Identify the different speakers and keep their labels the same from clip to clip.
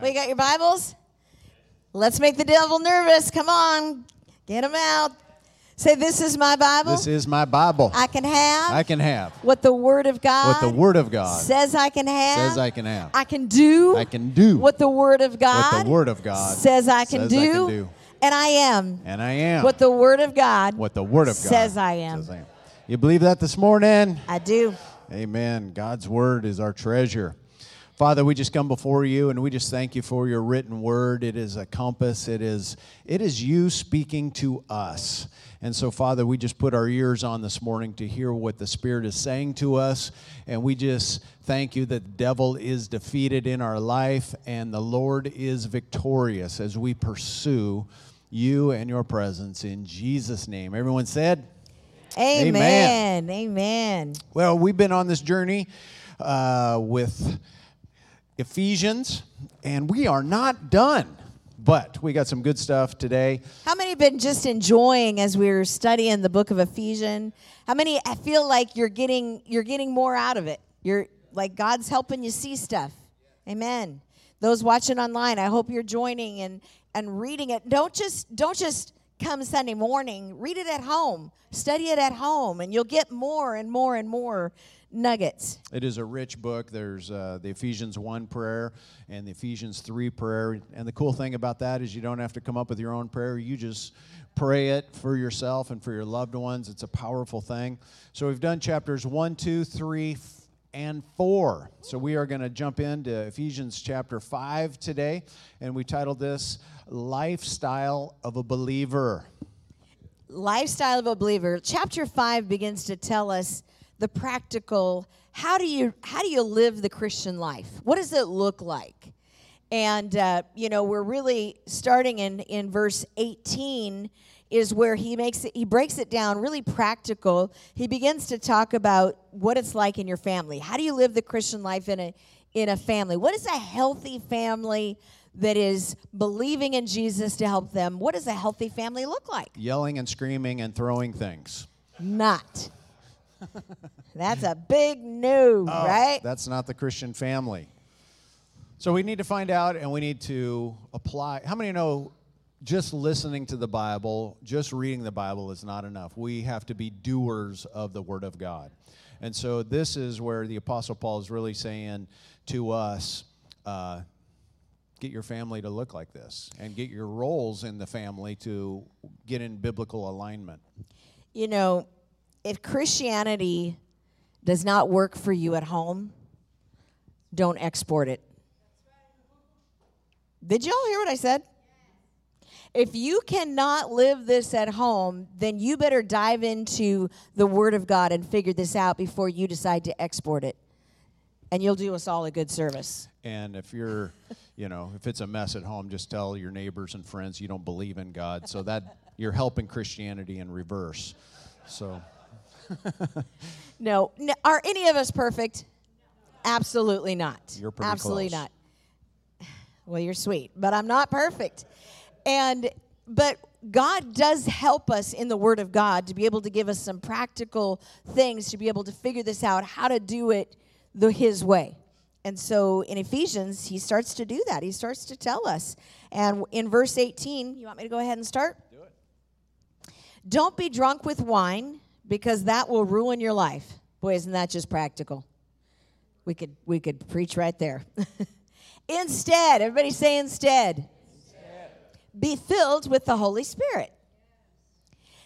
Speaker 1: Well, you got your Bibles? Let's make the devil nervous. Come on, get him out. Say, This is my Bible.
Speaker 2: This is my Bible.
Speaker 1: I can have
Speaker 2: I can have
Speaker 1: what the Word of God
Speaker 2: what the Word of God
Speaker 1: says I can have.
Speaker 2: says I can have.
Speaker 1: I can do.
Speaker 2: I can do
Speaker 1: what the Word of God.
Speaker 2: what the Word of God
Speaker 1: says I can,
Speaker 2: says I
Speaker 1: do,
Speaker 2: can do.
Speaker 1: And I am.
Speaker 2: And I am
Speaker 1: What the Word of God.
Speaker 2: what the Word of God
Speaker 1: says I am.
Speaker 2: says I am. You believe that this morning?
Speaker 1: I do.
Speaker 2: Amen. God's Word is our treasure. Father, we just come before you and we just thank you for your written word. It is a compass. It is it is you speaking to us. And so Father, we just put our ears on this morning to hear what the Spirit is saying to us and we just thank you that the devil is defeated in our life and the Lord is victorious as we pursue you and your presence in Jesus name. Everyone said,
Speaker 1: Amen. Amen.
Speaker 2: well, we've been on this journey uh, with Ephesians, and we are not done. But we got some good stuff today.
Speaker 1: How many have been just enjoying as we are studying the book of Ephesians? How many feel like you're getting you're getting more out of it? You're like God's helping you see stuff. Amen. Those watching online, I hope you're joining and and reading it. Don't just don't just come Sunday morning. Read it at home. Study it at home and you'll get more and more and more nuggets.
Speaker 2: It is a rich book. There's uh, the Ephesians 1 prayer and the Ephesians 3 prayer. And the cool thing about that is you don't have to come up with your own prayer. You just pray it for yourself and for your loved ones. It's a powerful thing. So we've done chapters 1, 2, 3, f- and 4. So we are going to jump into Ephesians chapter 5 today. And we titled this Lifestyle of a Believer.
Speaker 1: lifestyle of a believer. Chapter 5 begins to tell us the practical how do you how do you live the christian life? What does it look like? And uh, you know we're really starting in in verse 18 is where he makes it he breaks it down really practical. He begins to talk about what it's like in your family. How do you live the christian life in a in a family? What is a healthy family that is believing in jesus to help them what does a healthy family look like
Speaker 2: Yelling and screaming and throwing things.
Speaker 1: not. That's a big no,
Speaker 2: Oh,
Speaker 1: right?
Speaker 2: That's not the Christian family. So we need to find out and we need to apply. How many know just listening to the Bible, just reading the Bible is not enough? We have to be doers of the Word of God. And so this is where the Apostle Paul is really saying to us, uh, get your family to look like this and get your roles in the family to get in biblical alignment.
Speaker 1: You know, if Christianity does not work for you at home, don't export it. Did y'all hear what I said? If you cannot live this at home, then you better dive into the Word of God and figure this out before you decide to export it. And you'll do us all a good service.
Speaker 2: And if you're, you know, if it's a mess at home, just tell your neighbors and friends you don't believe in God. So that you're helping Christianity in reverse. So
Speaker 1: No, no, are any of us perfect? Absolutely not.
Speaker 2: You're pretty
Speaker 1: Absolutely
Speaker 2: close.
Speaker 1: not. Well, you're sweet, but I'm not perfect. And but God does help us in the Word of God to be able to give us some practical things to be able to figure this out, how to do it the His way. And so in Ephesians, he starts to do that. He starts to tell us. And in verse 18, you want me to go ahead and start? Do it. Don't be drunk with wine because that will ruin your life. Boy, isn't that just practical? We could we could preach right there. instead, everybody say instead. Be filled with the Holy Spirit.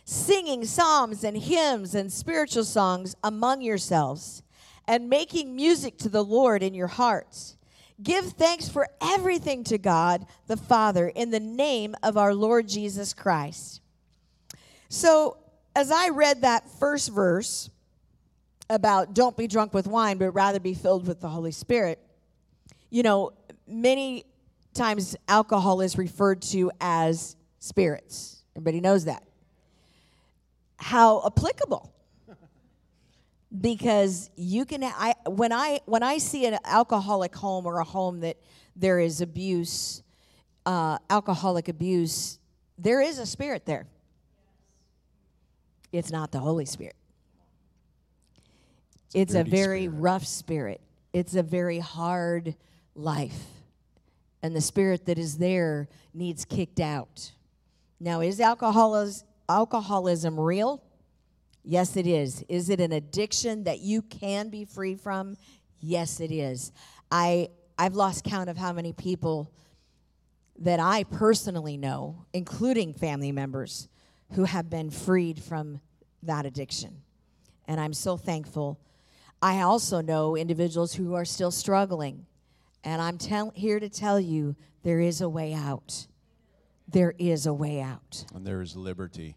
Speaker 1: Singing psalms and hymns and spiritual songs among yourselves and making music to the Lord in your hearts. Give thanks for everything to God the Father in the name of our Lord Jesus Christ. So, as I read that first verse about don't be drunk with wine, but rather be filled with the Holy Spirit, you know, many times alcohol is referred to as spirits. Everybody knows that. How applicable because you can I when I when I see an alcoholic home or a home that there is abuse, uh, alcoholic abuse, there is a spirit there. It's not the Holy Spirit. It's a
Speaker 2: dirty
Speaker 1: very
Speaker 2: spirit.
Speaker 1: rough spirit. It's a very hard life. and the spirit that is there needs kicked out. Now, is alcoholism, alcoholism real? Yes, it is. Is it an addiction that you can be free from? Yes, it is. I I've lost count of how many people that I personally know, including family members, who have been freed from that addiction. And I'm so thankful. I also know individuals who are still struggling. And I'm tell- here to tell you there is a way out. There is a way out.
Speaker 2: And there is liberty.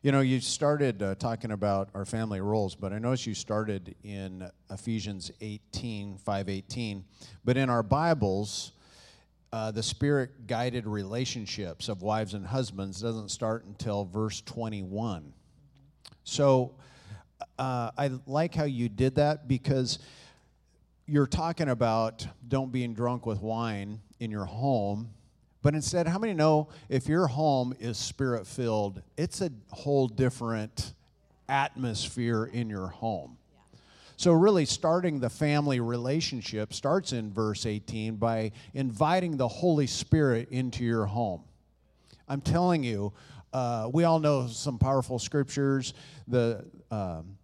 Speaker 2: You know, you started uh, talking about our family roles, but I noticed you started in Ephesians 18, 518. But in our Bibles, uh, the spirit guided relationships of wives and husbands doesn't start until verse 21. So uh, I like how you did that because you're talking about don't being drunk with wine in your home. But instead, how many know if your home is spirit filled, it's a whole different atmosphere in your home? So, really, starting the family relationship starts in verse 18 by inviting the Holy Spirit into your home. I'm telling you, uh, we all know some powerful scriptures. The, um,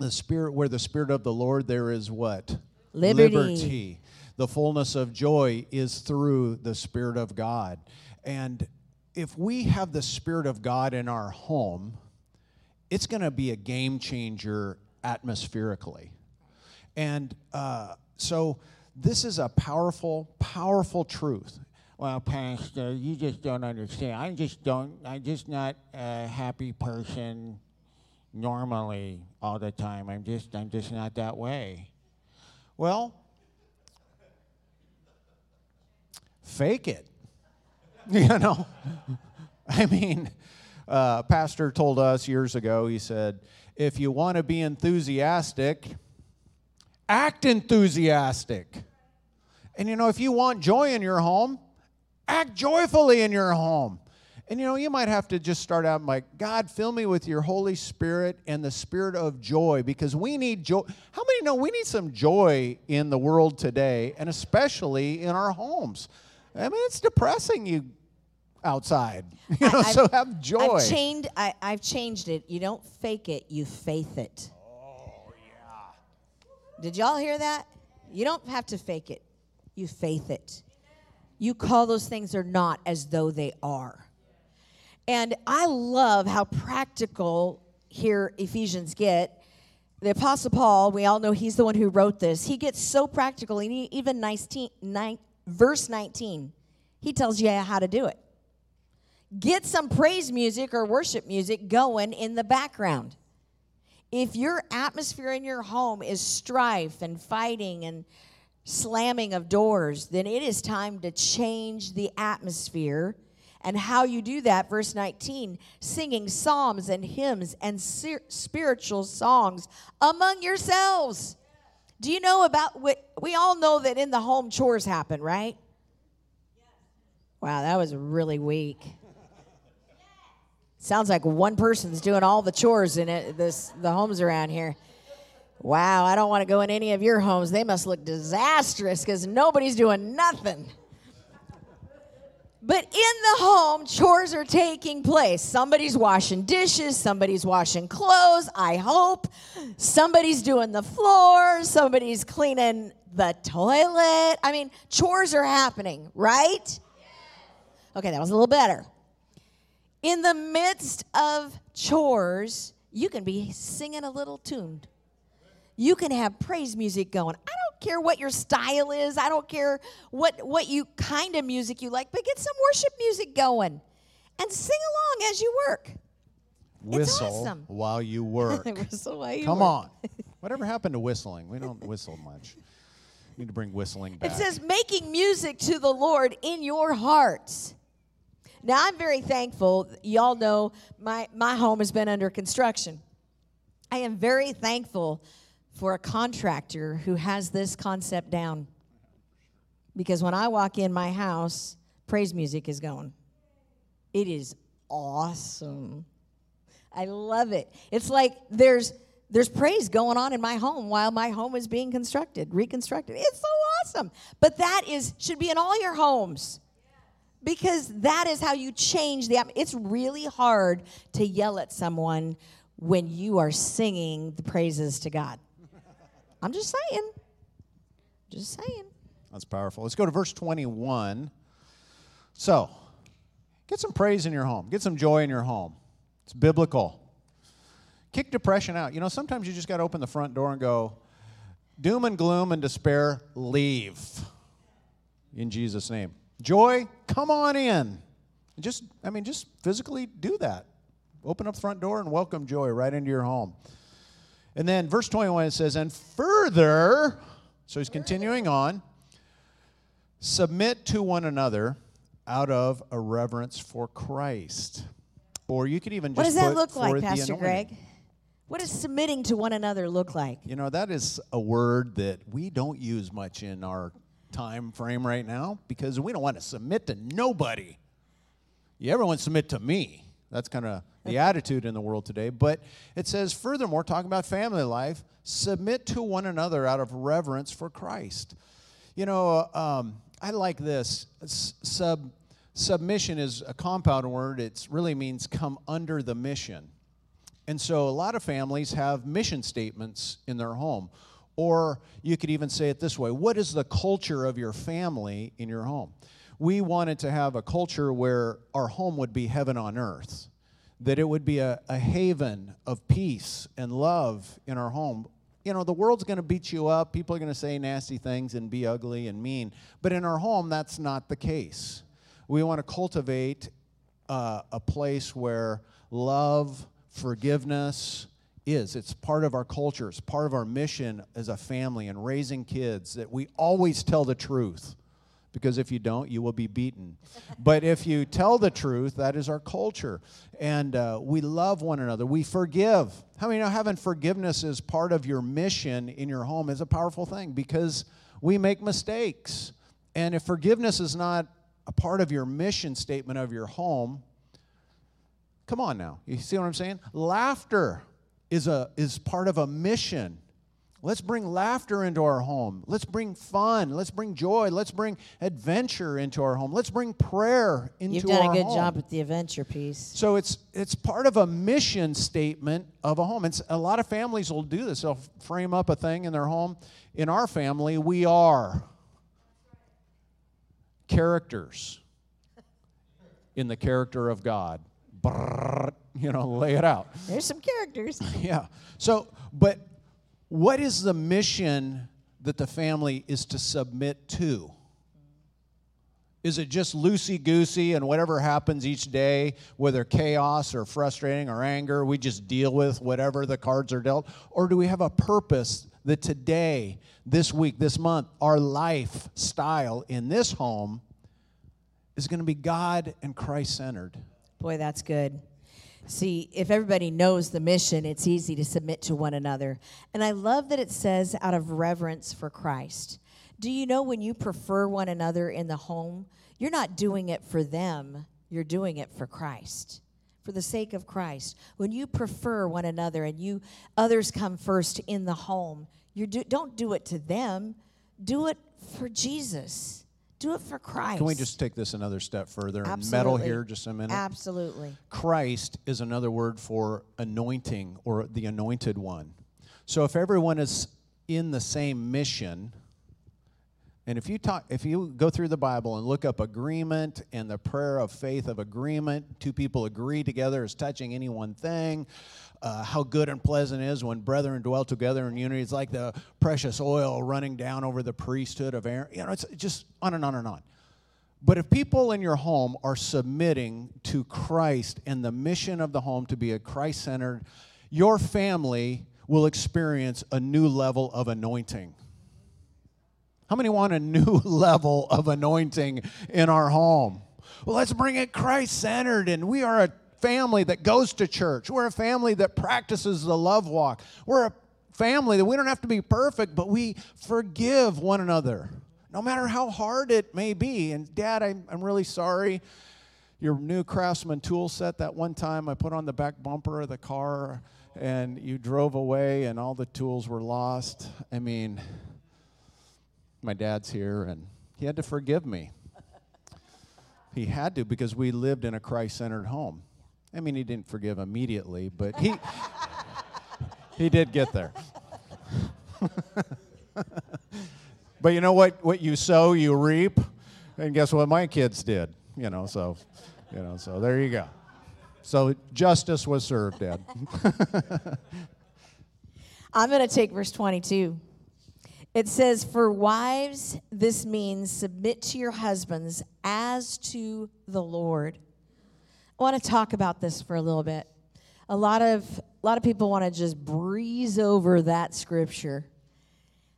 Speaker 2: the Spirit, where the Spirit of the Lord, there is what?
Speaker 1: Liberty.
Speaker 2: Liberty. The fullness of joy is through the Spirit of God. And if we have the Spirit of God in our home, it's going to be a game changer atmospherically. And uh, so this is a powerful, powerful truth.
Speaker 3: Well, Pastor, you just don't understand. I just don't. I'm just not a happy person normally all the time. I'm just. I'm just not that way.
Speaker 2: Well, fake it. you know, I mean, uh, pastor told us years ago. He said, "If you want to be enthusiastic, act enthusiastic." And you know, if you want joy in your home, act joyfully in your home. And you know, you might have to just start out like, God, fill me with your Holy Spirit and the spirit of joy because we need joy. How many know we need some joy in the world today and especially in our homes? I mean, it's depressing you outside. You know, so have joy.
Speaker 1: I've changed, I, I've changed it. You don't fake it, you faith it.
Speaker 2: oh, yeah.
Speaker 1: Did y'all hear that? You don't have to fake it, you faith it. You call those things are not as though they are. And I love how practical here Ephesians get. The Apostle Paul, we all know he's the one who wrote this. He gets so practical, and he, even 19, nine, verse 19, he tells you how to do it. Get some praise music or worship music going in the background. If your atmosphere in your home is strife and fighting and slamming of doors, then it is time to change the atmosphere. And how you do that, verse 19, singing psalms and hymns and spiritual songs among yourselves. Do you know about what we all know that in the home chores happen, right? Wow, that was really weak. Sounds like one person's doing all the chores in it, this the homes around here. Wow, I don't want to go in any of your homes. They must look disastrous because nobody's doing nothing. But in the home, chores are taking place. Somebody's washing dishes, somebody's washing clothes, I hope. Somebody's doing the floor, somebody's cleaning the toilet. I mean, chores are happening, right? Okay, that was a little better. In the midst of chores, you can be singing a little tune. You can have praise music going. I don't care what your style is. I don't care what what you kind of music you like, but get some worship music going and sing along as you work.
Speaker 2: Whistle
Speaker 1: awesome.
Speaker 2: while you work.
Speaker 1: Whistle while you
Speaker 2: Come
Speaker 1: work.
Speaker 2: on. Whatever happened to whistling? We don't whistle much. Need to bring whistling back.
Speaker 1: It says making music to the Lord in your hearts. Now I'm very thankful. Y'all know my my home has been under construction. I am very thankful for a contractor who has this concept down. Because when I walk in my house, praise music is going. It is awesome. I love it. It's like there's there's praise going on in my home while my home is being constructed, reconstructed. It's so awesome. But that is should be in all your homes. Because that is how you change the. It's really hard to yell at someone when you are singing the praises to God. I'm just saying. Just saying.
Speaker 2: That's powerful. Let's go to verse 21. So, get some praise in your home, get some joy in your home. It's biblical. Kick depression out. You know, sometimes you just got to open the front door and go, doom and gloom and despair, leave. In Jesus' name. Joy, come on in. Just, I mean, just physically do that. Open up the front door and welcome joy right into your home. And then verse 21 it says, and further, so he's continuing on, submit to one another out of a reverence for Christ. Or you could even just
Speaker 1: What does that look like, Pastor. Greg? What does submitting to one another look like?
Speaker 2: You know, that is a word that we don't use much in our time frame right now because we don't want to submit to nobody. You ever want to submit to me? That's kind of the attitude in the world today. But it says, furthermore, talking about family life, submit to one another out of reverence for Christ. You know, um, I like this. Sub, submission is a compound word, it really means come under the mission. And so a lot of families have mission statements in their home. Or you could even say it this way What is the culture of your family in your home? We wanted to have a culture where our home would be heaven on earth, that it would be a, a haven of peace and love in our home. You know, the world's going to beat you up, people are going to say nasty things and be ugly and mean. But in our home, that's not the case. We want to cultivate uh, a place where love, forgiveness is. It's part of our culture, it's part of our mission as a family and raising kids that we always tell the truth. Because if you don't, you will be beaten. but if you tell the truth, that is our culture. And uh, we love one another. We forgive. How many know having forgiveness as part of your mission in your home is a powerful thing because we make mistakes. And if forgiveness is not a part of your mission statement of your home, Come on now. You see what I'm saying? Laughter is a is part of a mission. Let's bring laughter into our home. Let's bring fun. Let's bring joy. Let's bring adventure into our home. Let's bring prayer into
Speaker 1: You've done
Speaker 2: our
Speaker 1: a good
Speaker 2: home.
Speaker 1: job with the adventure piece.
Speaker 2: So it's it's part of a mission statement of a home. And s- a lot of families will do this. They'll frame up a thing in their home. In our family, we are characters in the character of God. Brrr, you know, lay it out.
Speaker 1: There's some characters.
Speaker 2: Yeah. So, but what is the mission that the family is to submit to? Is it just loosey goosey and whatever happens each day, whether chaos or frustrating or anger, we just deal with whatever the cards are dealt? Or do we have a purpose that today, this week, this month, our lifestyle in this home is going to be God and Christ centered?
Speaker 1: Boy, that's good. See, if everybody knows the mission, it's easy to submit to one another. And I love that it says out of reverence for Christ. Do you know when you prefer one another in the home, you're not doing it for them, you're doing it for Christ. For the sake of Christ. When you prefer one another and you others come first in the home, you do, don't do it to them, do it for Jesus. Do it for Christ.
Speaker 2: Can we just take this another step further and
Speaker 1: Absolutely.
Speaker 2: meddle here just a minute?
Speaker 1: Absolutely.
Speaker 2: Christ is another word for anointing or the anointed one. So if everyone is in the same mission, and if you talk if you go through the Bible and look up agreement and the prayer of faith of agreement, two people agree together as touching any one thing, uh, how good and pleasant it is when brethren dwell together in unity. It's like the precious oil running down over the priesthood of Aaron. You know, it's just on and on and on. But if people in your home are submitting to Christ and the mission of the home to be a Christ centered, your family will experience a new level of anointing. How many want a new level of anointing in our home? Well, let's bring it Christ centered, and we are a family that goes to church. We're a family that practices the love walk. We're a family that we don't have to be perfect, but we forgive one another, no matter how hard it may be. And, Dad, I'm, I'm really sorry. Your new Craftsman tool set that one time I put on the back bumper of the car, and you drove away and all the tools were lost. I mean, my dad's here and he had to forgive me. He had to because we lived in a Christ centered home. I mean, he didn't forgive immediately, but he, he did get there. but you know what? What you sow, you reap. And guess what my kids did? You know, so, you know, so there you go. So justice was served, Dad.
Speaker 1: I'm going to take verse 22. It says, For wives, this means submit to your husbands as to the Lord. I want to talk about this for a little bit. A lot of, a lot of people want to just breeze over that scripture.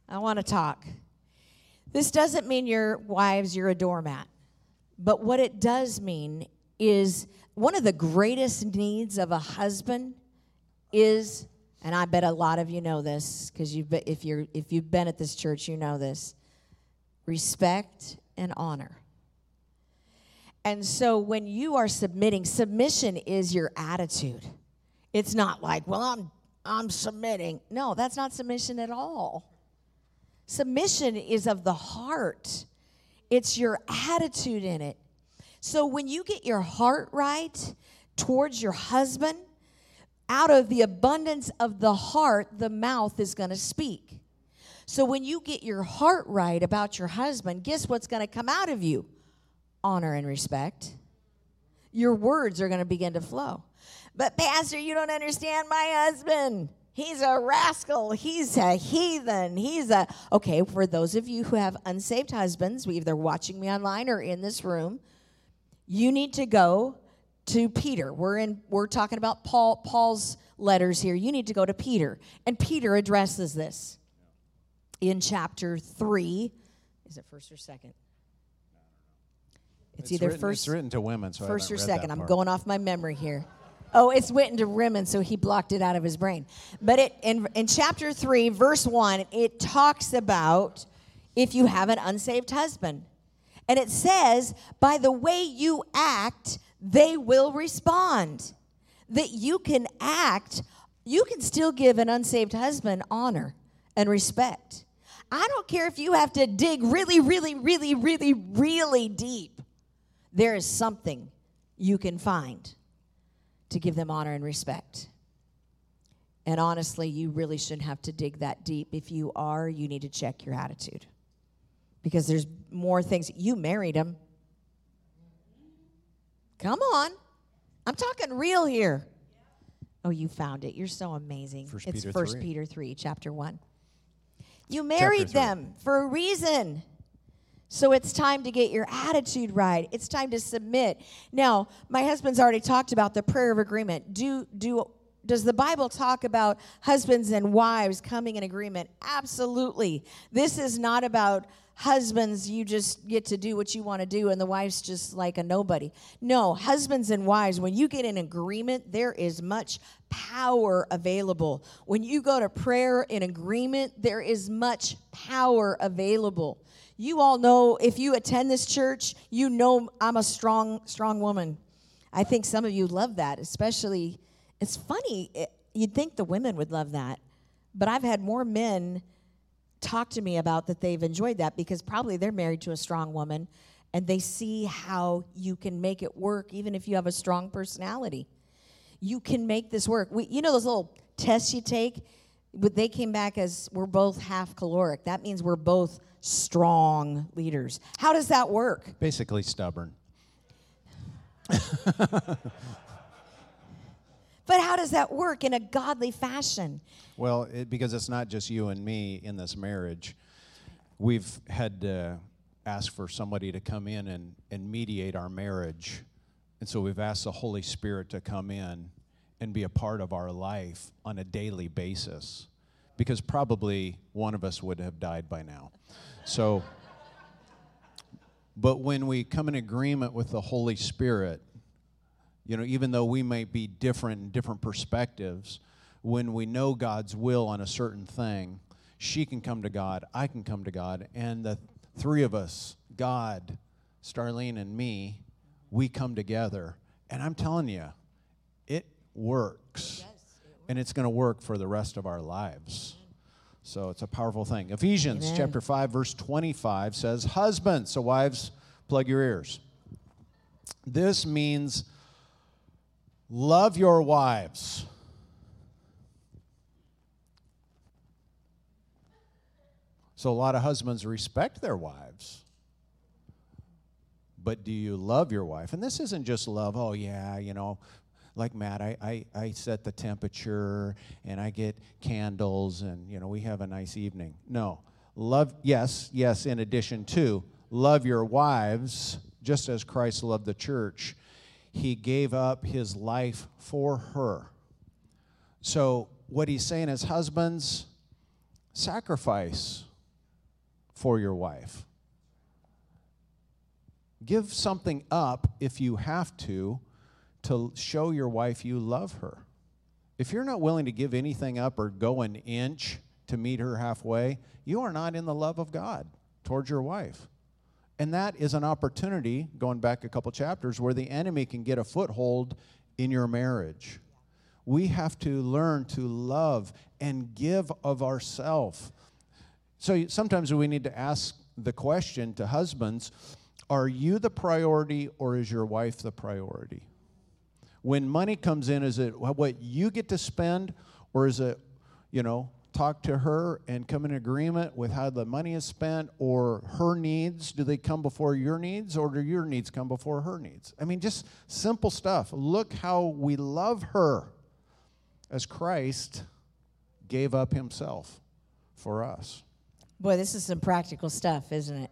Speaker 1: I want to talk. This doesn't mean your wives, you're a doormat. But what it does mean is one of the greatest needs of a husband is and I bet a lot of you know this because you've been, if you're if you've been at this church, you know this. Respect and honor. And so when you are submitting, submission is your attitude. It's not like, well, I'm I'm submitting. No, that's not submission at all. Submission is of the heart. It's your attitude in it. So when you get your heart right towards your husband, out of the abundance of the heart, the mouth is going to speak. So when you get your heart right about your husband, guess what's going to come out of you? Honor and respect. Your words are going to begin to flow. But, Pastor, you don't understand my husband. He's a rascal. He's a heathen. He's a. Okay, for those of you who have unsaved husbands, either watching me online or in this room, you need to go to Peter. We're in we're talking about Paul Paul's letters here. You need to go to Peter. And Peter addresses this in chapter 3. Is it first or second?
Speaker 2: It's, it's either written, first. It's written to women, so
Speaker 1: first
Speaker 2: or
Speaker 1: second. I'm going off my memory here. Oh, it's written to women, so he blocked it out of his brain. But it in in chapter three, verse one, it talks about if you have an unsaved husband, and it says, "By the way you act, they will respond. That you can act, you can still give an unsaved husband honor and respect. I don't care if you have to dig really, really, really, really, really deep. There is something you can find to give them honor and respect. And honestly, you really shouldn't have to dig that deep. If you are, you need to check your attitude. Because there's more things. You married him. Come on. I'm talking real here. Oh, you found it. You're so amazing.
Speaker 2: First
Speaker 1: it's
Speaker 2: Peter
Speaker 1: First
Speaker 2: 3.
Speaker 1: Peter 3, chapter 1. You married them for a reason. So it's time to get your attitude right. It's time to submit. Now, my husband's already talked about the prayer of agreement. Do do does the Bible talk about husbands and wives coming in agreement? Absolutely. This is not about husbands, you just get to do what you want to do, and the wife's just like a nobody. No, husbands and wives, when you get in agreement, there is much power available. When you go to prayer in agreement, there is much power available. You all know if you attend this church, you know I'm a strong, strong woman. I think some of you love that, especially. It's funny, it, you'd think the women would love that, but I've had more men talk to me about that they've enjoyed that because probably they're married to a strong woman and they see how you can make it work even if you have a strong personality. You can make this work. We, you know those little tests you take? But they came back as we're both half choleric. That means we're both strong leaders. How does that work?
Speaker 2: Basically, stubborn.
Speaker 1: But how does that work in a godly fashion?
Speaker 2: Well, it, because it's not just you and me in this marriage. We've had to ask for somebody to come in and, and mediate our marriage. And so we've asked the Holy Spirit to come in and be a part of our life on a daily basis because probably one of us would have died by now. So, but when we come in agreement with the Holy Spirit, you know, even though we may be different in different perspectives, when we know God's will on a certain thing, she can come to God, I can come to God, and the three of us, God, Starlene, and me, we come together. And I'm telling you, it works. And it's going to work for the rest of our lives. So it's a powerful thing. Ephesians
Speaker 1: Amen.
Speaker 2: chapter 5 verse 25 says, "Husbands, so wives, plug your ears. This means love your wives." So a lot of husbands respect their wives. But do you love your wife? And this isn't just love, oh yeah, you know, like Matt, I, I, I set the temperature and I get candles and you know we have a nice evening. No. Love yes, yes, in addition to love your wives, just as Christ loved the church. He gave up his life for her. So what he's saying is husbands, sacrifice for your wife. Give something up if you have to to show your wife you love her. If you're not willing to give anything up or go an inch to meet her halfway, you are not in the love of God towards your wife. And that is an opportunity, going back a couple chapters, where the enemy can get a foothold in your marriage. We have to learn to love and give of ourselves. So sometimes we need to ask the question to husbands are you the priority or is your wife the priority? When money comes in, is it what you get to spend or is it, you know, talk to her and come in agreement with how the money is spent or her needs? Do they come before your needs or do your needs come before her needs? I mean, just simple stuff. Look how we love her as Christ gave up himself for us.
Speaker 1: Boy, this is some practical stuff, isn't it?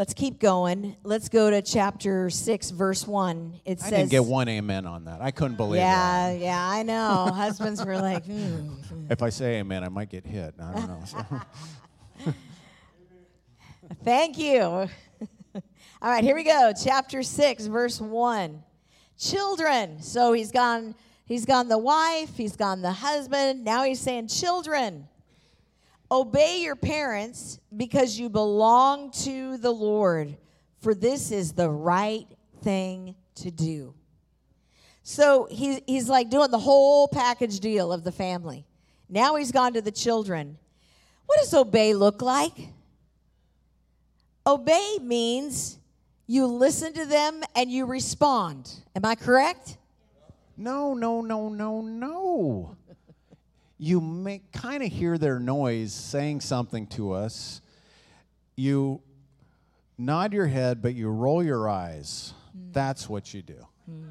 Speaker 1: Let's keep going. Let's go to chapter 6, verse 1. It
Speaker 2: I
Speaker 1: says, I
Speaker 2: didn't get one amen on that. I couldn't believe
Speaker 1: Yeah, yeah, I know. Husbands were like, hmm.
Speaker 2: If I say amen, I might get hit. I don't know. So-
Speaker 1: Thank you. All right, here we go. Chapter 6, verse 1. Children. So he's gone he's gone the wife, he's gone the husband. Now he's saying children. Obey your parents because you belong to the Lord, for this is the right thing to do. So he, he's like doing the whole package deal of the family. Now he's gone to the children. What does obey look like? Obey means you listen to them and you respond. Am I correct?
Speaker 2: no, no, no, no, no. You make kind of hear their noise saying something to us. You nod your head, but you roll your eyes. Hmm. That's what you do. Hmm.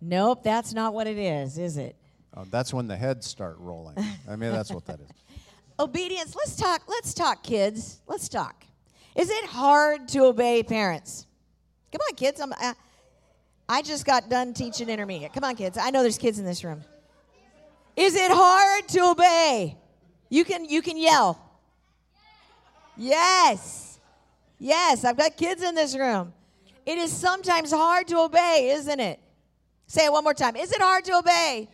Speaker 1: Nope, that's not what it is, is it?
Speaker 2: Oh, that's when the heads start rolling. I mean, that's what that is.
Speaker 1: Obedience. Let's talk. Let's talk, kids. Let's talk. Is it hard to obey parents? Come on, kids. I'm, I, I just got done teaching intermediate. Come on, kids. I know there's kids in this room. Is it hard to obey? You can you can yell. Yes. Yes, I've got kids in this room. It is sometimes hard to obey, isn't it? Say it one more time. Is it hard to obey?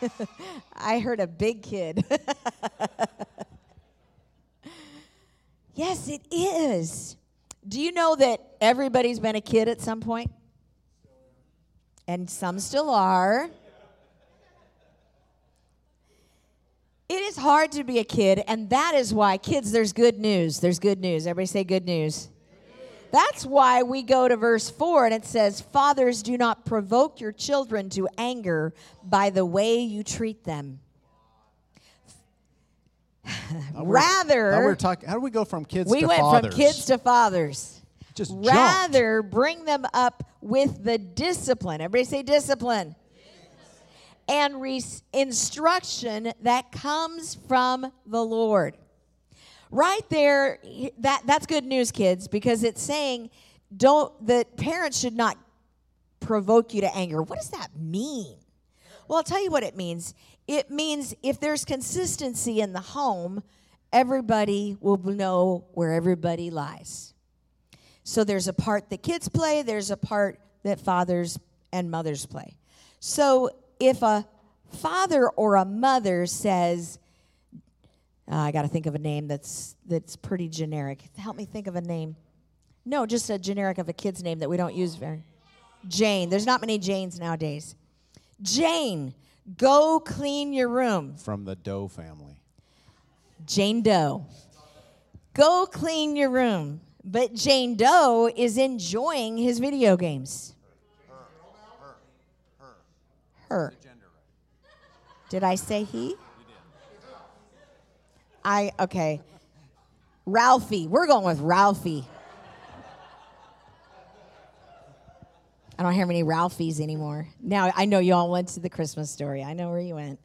Speaker 1: Yes. I heard a big kid. yes, it is. Do you know that everybody's been a kid at some point? And some still are. It is hard to be a kid, and that is why, kids, there's good news. There's good news. Everybody say good news. That's why we go to verse 4 and it says, Fathers, do not provoke your children to anger by the way you treat them. Rather,
Speaker 2: Now we're talking. How do we go from kids
Speaker 1: we went
Speaker 2: fathers?
Speaker 1: from kids to fathers.
Speaker 2: Just jumped.
Speaker 1: Rather, bring them up with the discipline. Everybody say discipline. And re- instruction that comes from the Lord. Right there, that, that's good news, kids, because it's saying don't that parents should not provoke you to anger. What does that mean? Well, I'll tell you what it means. It means if there's consistency in the home, everybody will know where everybody lies. So there's a part that kids play, there's a part that fathers and mothers play. So if a father or a mother says, uh, I got to think of a name that's that's pretty generic. Help me think of a name. No, just a generic of a kid's name that we don't use very. Jane. There's not many Janes nowadays. Jane, go clean your room.
Speaker 2: From the Doe family.
Speaker 1: Jane Doe. Go clean your room. But Jane Doe is enjoying his video games. Her. Did I say he? I, okay. Ralphie. We're going with Ralphie. I don't hear many Ralphies anymore. Now I know you all went to the Christmas story. I know where you went.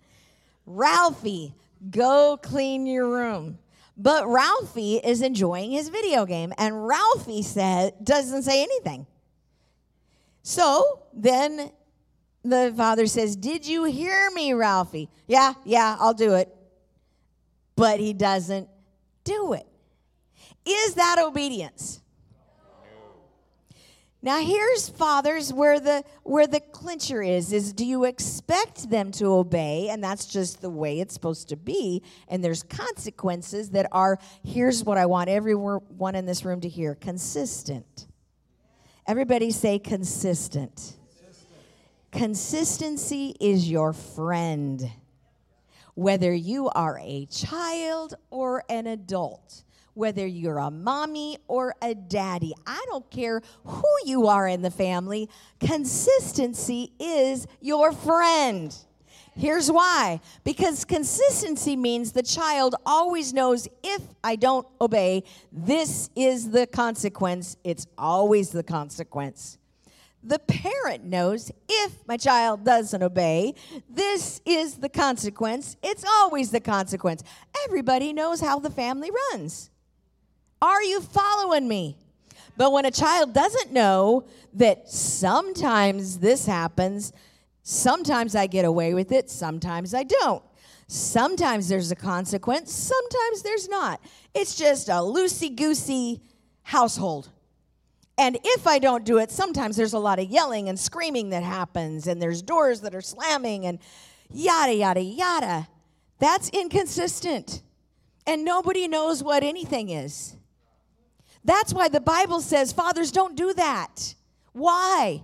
Speaker 1: Ralphie, go clean your room. But Ralphie is enjoying his video game, and Ralphie said doesn't say anything. So then the father says, Did you hear me, Ralphie? Yeah, yeah, I'll do it. But he doesn't do it. Is that obedience? Now here's fathers where the where the clincher is is do you expect them to obey and that's just the way it's supposed to be and there's consequences that are here's what I want everyone in this room to hear consistent. Everybody say consistent. Consistency is your friend. Whether you are a child or an adult whether you're a mommy or a daddy. I don't care who you are in the family, consistency is your friend. Here's why because consistency means the child always knows if I don't obey, this is the consequence. It's always the consequence. The parent knows if my child doesn't obey, this is the consequence. It's always the consequence. Everybody knows how the family runs. Are you following me? But when a child doesn't know that sometimes this happens, sometimes I get away with it, sometimes I don't. Sometimes there's a consequence, sometimes there's not. It's just a loosey goosey household. And if I don't do it, sometimes there's a lot of yelling and screaming that happens, and there's doors that are slamming, and yada, yada, yada. That's inconsistent. And nobody knows what anything is. That's why the Bible says, fathers, don't do that. Why?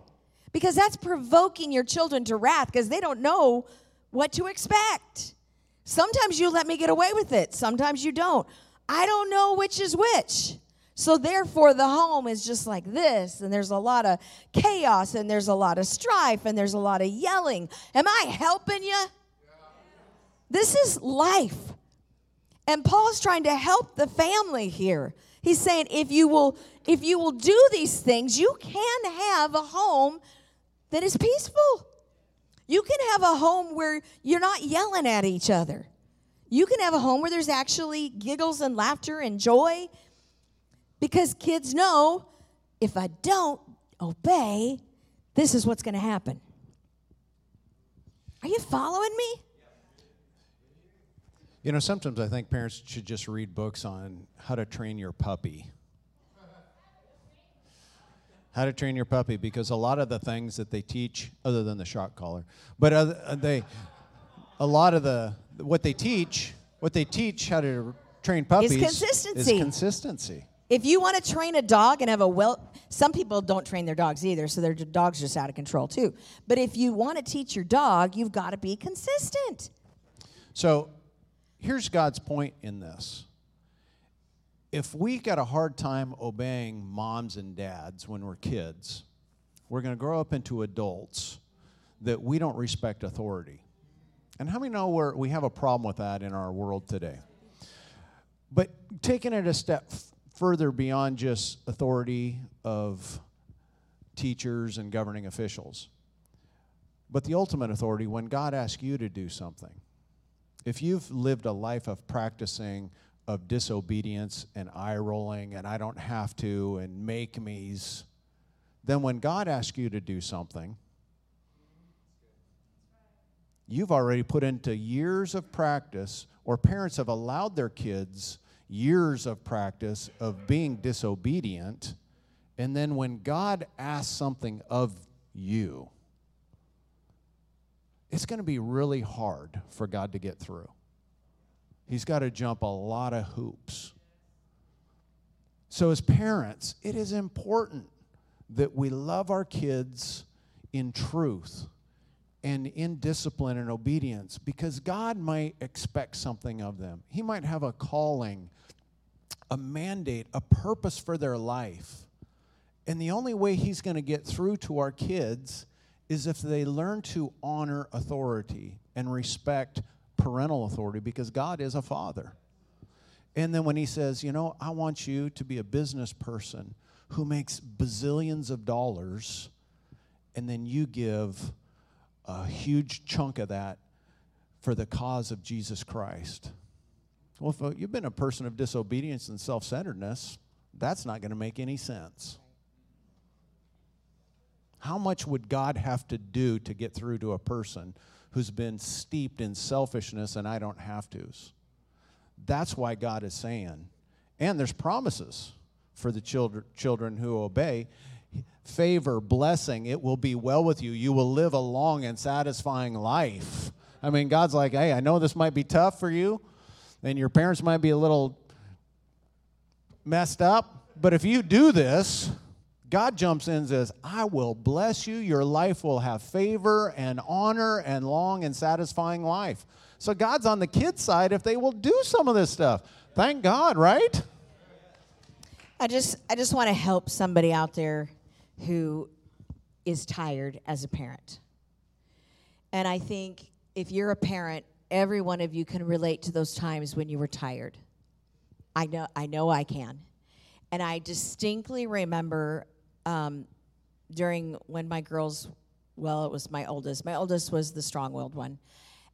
Speaker 1: Because that's provoking your children to wrath because they don't know what to expect. Sometimes you let me get away with it, sometimes you don't. I don't know which is which. So, therefore, the home is just like this, and there's a lot of chaos, and there's a lot of strife, and there's a lot of yelling. Am I helping you? This is life. And Paul's trying to help the family here. He's saying if you will if you will do these things, you can have a home that is peaceful. You can have a home where you're not yelling at each other. You can have a home where there's actually giggles and laughter and joy because kids know if I don't obey, this is what's going to happen. Are you following me?
Speaker 2: You know, sometimes I think parents should just read books on how to train your puppy. How to train your puppy, because a lot of the things that they teach, other than the shock collar, but other, uh, they, a lot of the what they teach, what they teach how to train puppies
Speaker 1: is consistency.
Speaker 2: Is consistency.
Speaker 1: If you want to train a dog and have a well, some people don't train their dogs either, so their dog's just out of control too. But if you want to teach your dog, you've got to be consistent.
Speaker 2: So here's God's point in this. If we got a hard time obeying moms and dads when we're kids, we're going to grow up into adults that we don't respect authority. And how many know we we have a problem with that in our world today? But taking it a step further beyond just authority of teachers and governing officials, but the ultimate authority when God asks you to do something. If you've lived a life of practicing of disobedience and eye rolling and I don't have to and make me's, then when God asks you to do something, you've already put into years of practice, or parents have allowed their kids years of practice of being disobedient. And then when God asks something of you, it's going to be really hard for God to get through. He's got to jump a lot of hoops. So, as parents, it is important that we love our kids in truth and in discipline and obedience because God might expect something of them. He might have a calling, a mandate, a purpose for their life. And the only way He's going to get through to our kids is if they learn to honor authority and respect parental authority because God is a father. And then when He says, you know, I want you to be a business person who makes bazillions of dollars, and then you give a huge chunk of that for the cause of Jesus Christ. Well, if uh, you've been a person of disobedience and self centeredness, that's not going to make any sense. How much would God have to do to get through to a person who's been steeped in selfishness and I don't have to's? That's why God is saying, and there's promises for the children, children who obey favor, blessing, it will be well with you. You will live a long and satisfying life. I mean, God's like, hey, I know this might be tough for you, and your parents might be a little messed up, but if you do this, God jumps in and says, I will bless you. Your life will have favor and honor and long and satisfying life. So God's on the kids' side if they will do some of this stuff. Thank God, right?
Speaker 1: I just I just want to help somebody out there who is tired as a parent. And I think if you're a parent, every one of you can relate to those times when you were tired. I know I know I can. And I distinctly remember um, during when my girls, well, it was my oldest. My oldest was the strong-willed one,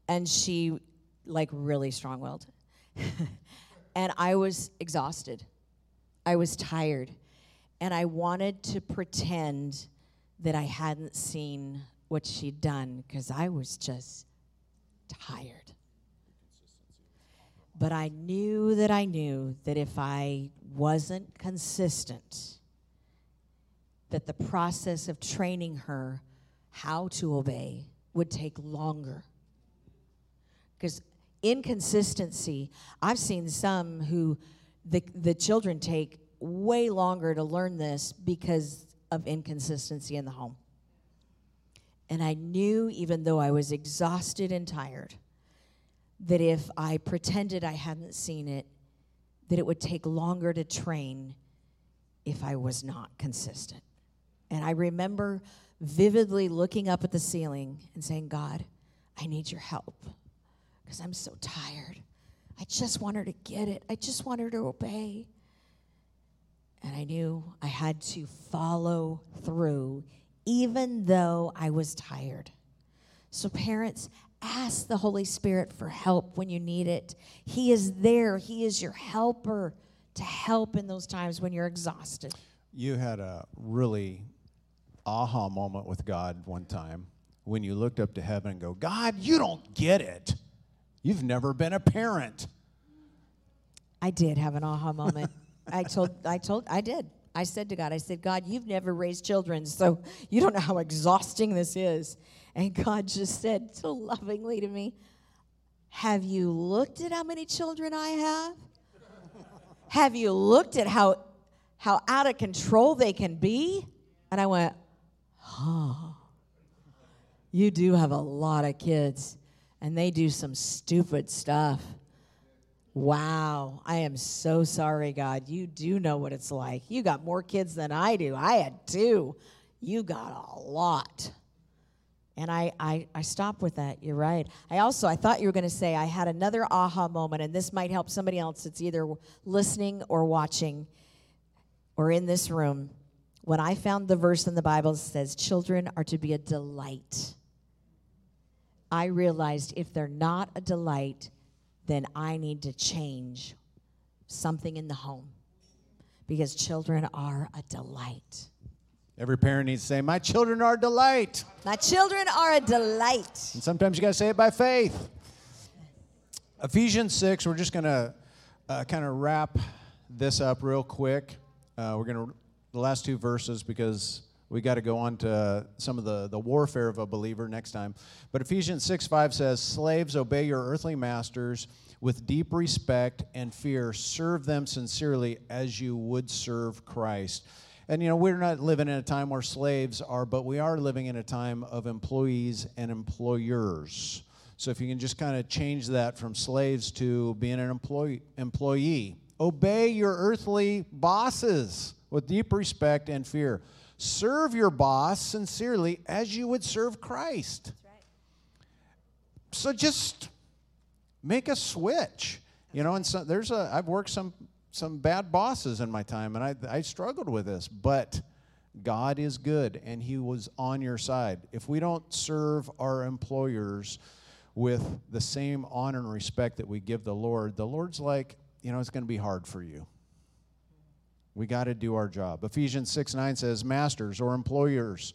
Speaker 1: and she, like, really strong-willed. and I was exhausted. I was tired and I wanted to pretend that I hadn't seen what she'd done because I was just tired. But I knew that I knew that if I wasn't consistent, that the process of training her how to obey would take longer. Because inconsistency, I've seen some who the, the children take way longer to learn this because of inconsistency in the home. And I knew, even though I was exhausted and tired, that if I pretended I hadn't seen it, that it would take longer to train if I was not consistent. And I remember vividly looking up at the ceiling and saying, God, I need your help because I'm so tired. I just want her to get it, I just want her to obey. And I knew I had to follow through, even though I was tired. So, parents, ask the Holy Spirit for help when you need it. He is there, He is your helper to help in those times when you're exhausted.
Speaker 2: You had a really aha moment with God one time when you looked up to heaven and go, God, you don't get it. You've never been a parent.
Speaker 1: I did have an aha moment. I told, I told, I did. I said to God, I said, God, you've never raised children, so you don't know how exhausting this is. And God just said so lovingly to me, Have you looked at how many children I have? have you looked at how, how out of control they can be? And I went, Oh, You do have a lot of kids, and they do some stupid stuff. Wow. I am so sorry, God. You do know what it's like. You got more kids than I do. I had two. You got a lot. And I, I, I stop with that. You're right. I also, I thought you were going to say, I had another aha moment, and this might help somebody else that's either listening or watching or in this room. When I found the verse in the Bible that says, children are to be a delight, I realized if they're not a delight, then I need to change something in the home because children are a delight.
Speaker 2: Every parent needs to say, My children are a delight.
Speaker 1: My children are a delight.
Speaker 2: And sometimes you got to say it by faith. Ephesians 6, we're just going to uh, kind of wrap this up real quick. Uh, we're going to, the last two verses, because we got to go on to some of the, the warfare of a believer next time. But Ephesians 6 5 says, Slaves, obey your earthly masters with deep respect and fear. Serve them sincerely as you would serve Christ. And you know, we're not living in a time where slaves are, but we are living in a time of employees and employers. So if you can just kind of change that from slaves to being an employee, employee. Obey your earthly bosses with deep respect and fear. Serve your boss sincerely as you would serve Christ. So just make a switch. You know, and so there's a I've worked some some bad bosses in my time, and I I struggled with this, but God is good, and He was on your side. If we don't serve our employers with the same honor and respect that we give the Lord, the Lord's like, you know, it's going to be hard for you. We got to do our job. Ephesians 6 9 says, Masters or employers,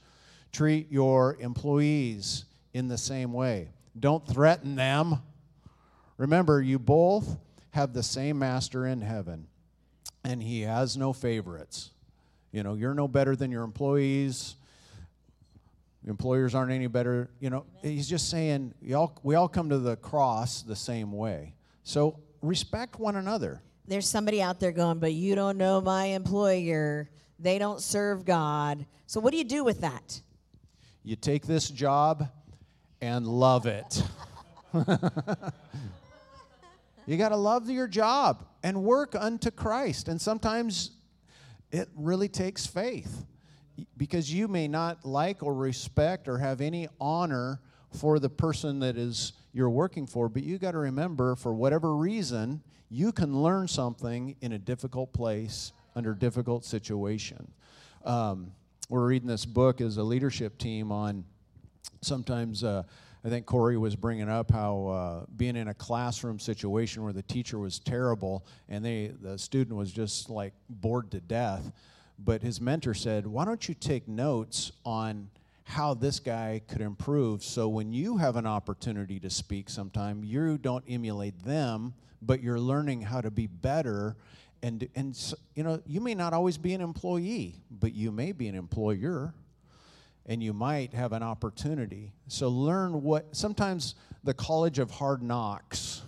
Speaker 2: treat your employees in the same way. Don't threaten them. Remember, you both have the same master in heaven, and he has no favorites. You know, you're no better than your employees. Employers aren't any better. You know, he's just saying we all, we all come to the cross the same way. So respect one another.
Speaker 1: There's somebody out there going, but you don't know my employer. They don't serve God. So what do you do with that?
Speaker 2: You take this job and love it. you got to love your job and work unto Christ. And sometimes it really takes faith because you may not like or respect or have any honor for the person that is you're working for, but you got to remember for whatever reason, you can learn something in a difficult place under difficult situation. Um, we're reading this book as a leadership team on sometimes uh, I think Corey was bringing up how uh, being in a classroom situation where the teacher was terrible and they the student was just like bored to death. But his mentor said, "Why don't you take notes on how this guy could improve so when you have an opportunity to speak sometime, you don't emulate them, but you're learning how to be better." And, and you know, you may not always be an employee, but you may be an employer and you might have an opportunity. So learn what, sometimes the college of hard knocks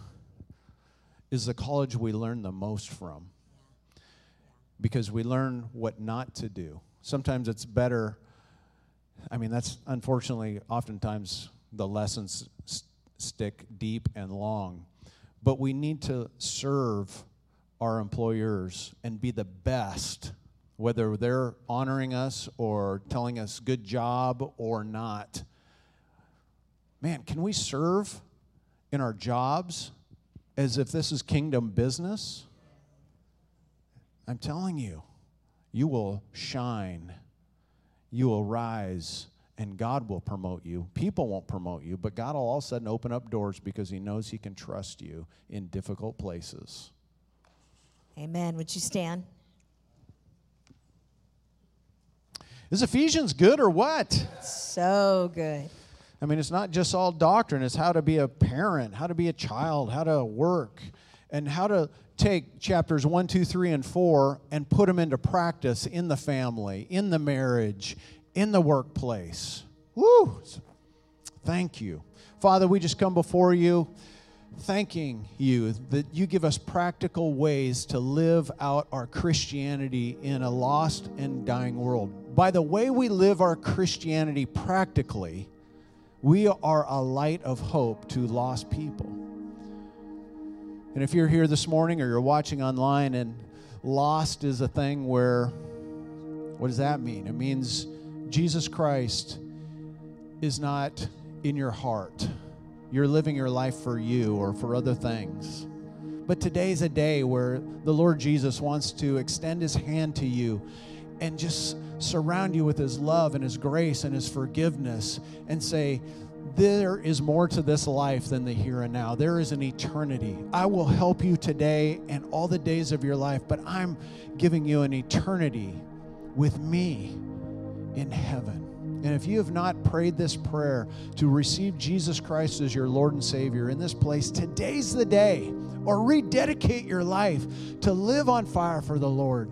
Speaker 2: is the college we learn the most from because we learn what not to do. Sometimes it's better, I mean, that's unfortunately oftentimes the lessons st- stick deep and long. But we need to serve our employers and be the best whether they're honoring us or telling us good job or not. Man, can we serve in our jobs as if this is kingdom business? I'm telling you, you will shine, you will rise, and God will promote you. People won't promote you, but God will all of a sudden open up doors because He knows He can trust you in difficult places.
Speaker 1: Amen. Would you stand?
Speaker 2: Is Ephesians good or what?
Speaker 1: So good.
Speaker 2: I mean, it's not just all doctrine, it's how to be a parent, how to be a child, how to work, and how to take chapters 1, 2, 3, and 4 and put them into practice in the family, in the marriage, in the workplace. Woo! Thank you. Father, we just come before you thanking you that you give us practical ways to live out our Christianity in a lost and dying world. By the way we live our Christianity practically, we are a light of hope to lost people. And if you're here this morning or you're watching online and lost is a thing where, what does that mean? It means Jesus Christ is not in your heart you're living your life for you or for other things. But today's a day where the Lord Jesus wants to extend his hand to you and just surround you with his love and his grace and his forgiveness and say, there is more to this life than the here and now. There is an eternity. I will help you today and all the days of your life, but I'm giving you an eternity with me in heaven. And if you have not prayed this prayer to receive Jesus Christ as your Lord and Savior in this place, today's the day. Or rededicate your life to live on fire for the Lord.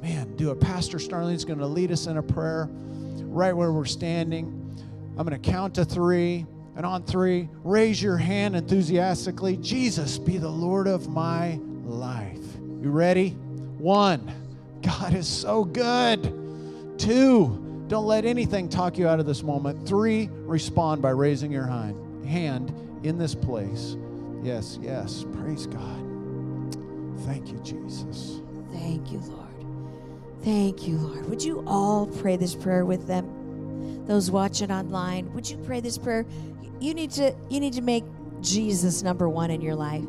Speaker 2: Man, do it. Pastor Starlene's going to lead us in a prayer right where we're standing. I'm going to count to three. And on three, raise your hand enthusiastically. Jesus, be the Lord of my life. You ready? One. God is so good. Two, don't let anything talk you out of this moment. Three, respond by raising your hand, hand in this place. Yes, yes. Praise God. Thank you, Jesus.
Speaker 1: Thank you, Lord. Thank you, Lord. Would you all pray this prayer with them? Those watching online, would you pray this prayer? You need to you need to make Jesus number 1 in your life.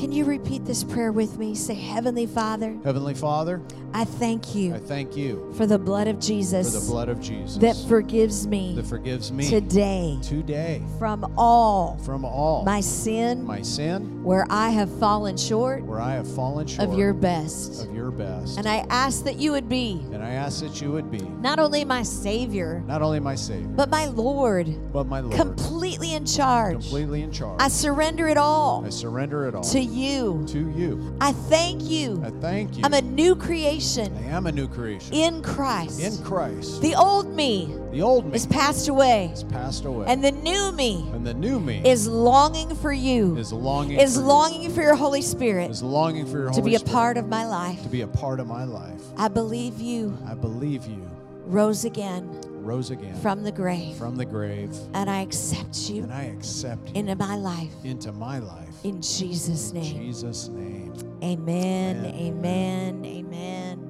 Speaker 1: Can you repeat this prayer with me? Say, Heavenly Father,
Speaker 2: Heavenly Father,
Speaker 1: I thank you
Speaker 2: I thank you
Speaker 1: for the blood of Jesus.
Speaker 2: for the blood of Jesus
Speaker 1: that forgives me
Speaker 2: that forgives me
Speaker 1: today
Speaker 2: today
Speaker 1: from all
Speaker 2: from all
Speaker 1: my sin
Speaker 2: my sin
Speaker 1: where I have fallen short
Speaker 2: where I have fallen short
Speaker 1: of your best.
Speaker 2: of your best.
Speaker 1: And I ask that you would be
Speaker 2: And I ask that you would be
Speaker 1: not only my Savior,
Speaker 2: not only my Savior,
Speaker 1: but my Lord,
Speaker 2: but my Lord,
Speaker 1: completely in charge.
Speaker 2: completely in charge.
Speaker 1: I surrender it all
Speaker 2: I surrender it all
Speaker 1: to you.
Speaker 2: to you.
Speaker 1: I thank you.
Speaker 2: I thank you.
Speaker 1: I'm a new creation
Speaker 2: I am a new creation
Speaker 1: in Christ.
Speaker 2: in Christ.
Speaker 1: The old me
Speaker 2: The old me
Speaker 1: is passed away,
Speaker 2: has passed away,
Speaker 1: and the new me
Speaker 2: and the new me
Speaker 1: is longing for you,
Speaker 2: is longing
Speaker 1: is
Speaker 2: for you,
Speaker 1: longing for your Holy Spirit
Speaker 2: is longing for your
Speaker 1: to
Speaker 2: Holy
Speaker 1: be a
Speaker 2: Spirit
Speaker 1: part of my life.
Speaker 2: to be a part of my life.
Speaker 1: I believe you
Speaker 2: I believe you
Speaker 1: rose again
Speaker 2: rose again
Speaker 1: from the grave,
Speaker 2: from the grave,
Speaker 1: and I accept you
Speaker 2: and I accept you
Speaker 1: into my life.
Speaker 2: into my life.
Speaker 1: In Jesus' name. In.
Speaker 2: Jesus' name.
Speaker 1: Amen,
Speaker 2: Amen.
Speaker 1: amen, amen.